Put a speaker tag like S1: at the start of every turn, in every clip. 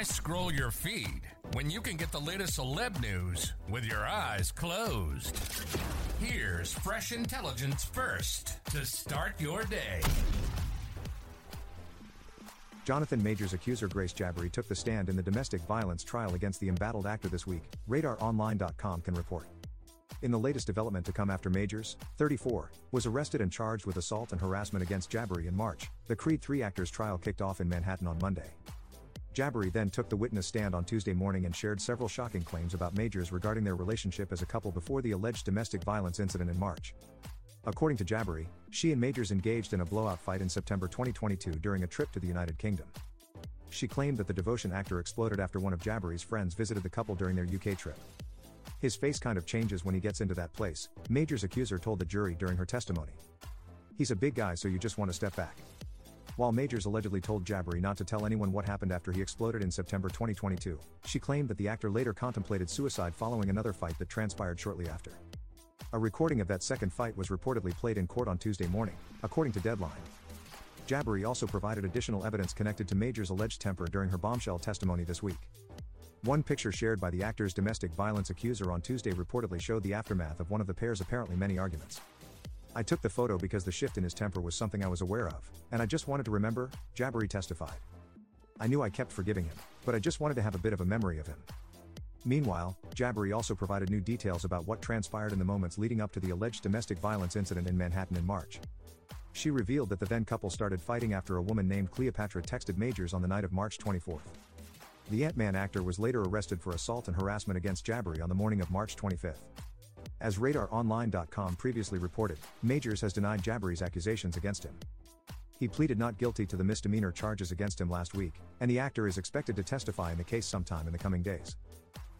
S1: Why scroll your feed when you can get the latest celeb news with your eyes closed? Here's fresh intelligence first to start your day.
S2: Jonathan Majors accuser Grace Jabbari took the stand in the domestic violence trial against the embattled actor this week, RadarOnline.com can report. In the latest development to come after Majors, 34, was arrested and charged with assault and harassment against Jabbari in March, the Creed 3 actor's trial kicked off in Manhattan on Monday. Jabbari then took the witness stand on Tuesday morning and shared several shocking claims about Majors regarding their relationship as a couple before the alleged domestic violence incident in March. According to Jabbari, she and Majors engaged in a blowout fight in September 2022 during a trip to the United Kingdom. She claimed that the devotion actor exploded after one of Jabbari's friends visited the couple during their UK trip. His face kind of changes when he gets into that place, Majors' accuser told the jury during her testimony. He's a big guy, so you just want to step back. While Majors allegedly told Jabbari not to tell anyone what happened after he exploded in September 2022, she claimed that the actor later contemplated suicide following another fight that transpired shortly after. A recording of that second fight was reportedly played in court on Tuesday morning, according to Deadline. Jabbari also provided additional evidence connected to Major's alleged temper during her bombshell testimony this week. One picture shared by the actor's domestic violence accuser on Tuesday reportedly showed the aftermath of one of the pair's apparently many arguments. I took the photo because the shift in his temper was something I was aware of, and I just wanted to remember, Jabbari testified. I knew I kept forgiving him, but I just wanted to have a bit of a memory of him. Meanwhile, Jabbari also provided new details about what transpired in the moments leading up to the alleged domestic violence incident in Manhattan in March. She revealed that the then couple started fighting after a woman named Cleopatra texted Majors on the night of March 24. The Ant-Man actor was later arrested for assault and harassment against Jabbari on the morning of March 25. As RadarOnline.com previously reported, Majors has denied Jabbari's accusations against him. He pleaded not guilty to the misdemeanor charges against him last week, and the actor is expected to testify in the case sometime in the coming days.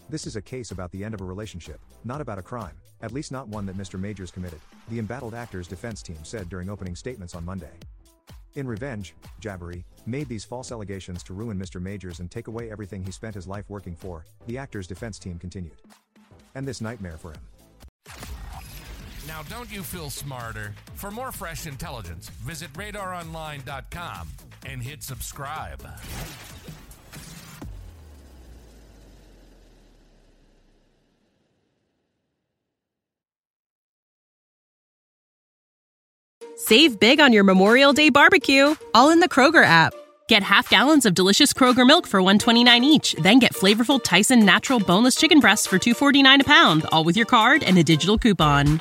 S2: This is a case about the end of a relationship, not about a crime, at least not one that Mr. Majors committed, the embattled actor's defense team said during opening statements on Monday. In revenge, Jabbari made these false allegations to ruin Mr. Majors and take away everything he spent his life working for, the actor's defense team continued. And this nightmare for him.
S1: Now, don't you feel smarter? For more fresh intelligence, visit radaronline.com and hit subscribe.
S3: Save big on your Memorial Day barbecue, all in the Kroger app. Get half gallons of delicious Kroger milk for 129 each, then get flavorful Tyson natural boneless chicken breasts for 249 a pound, all with your card and a digital coupon.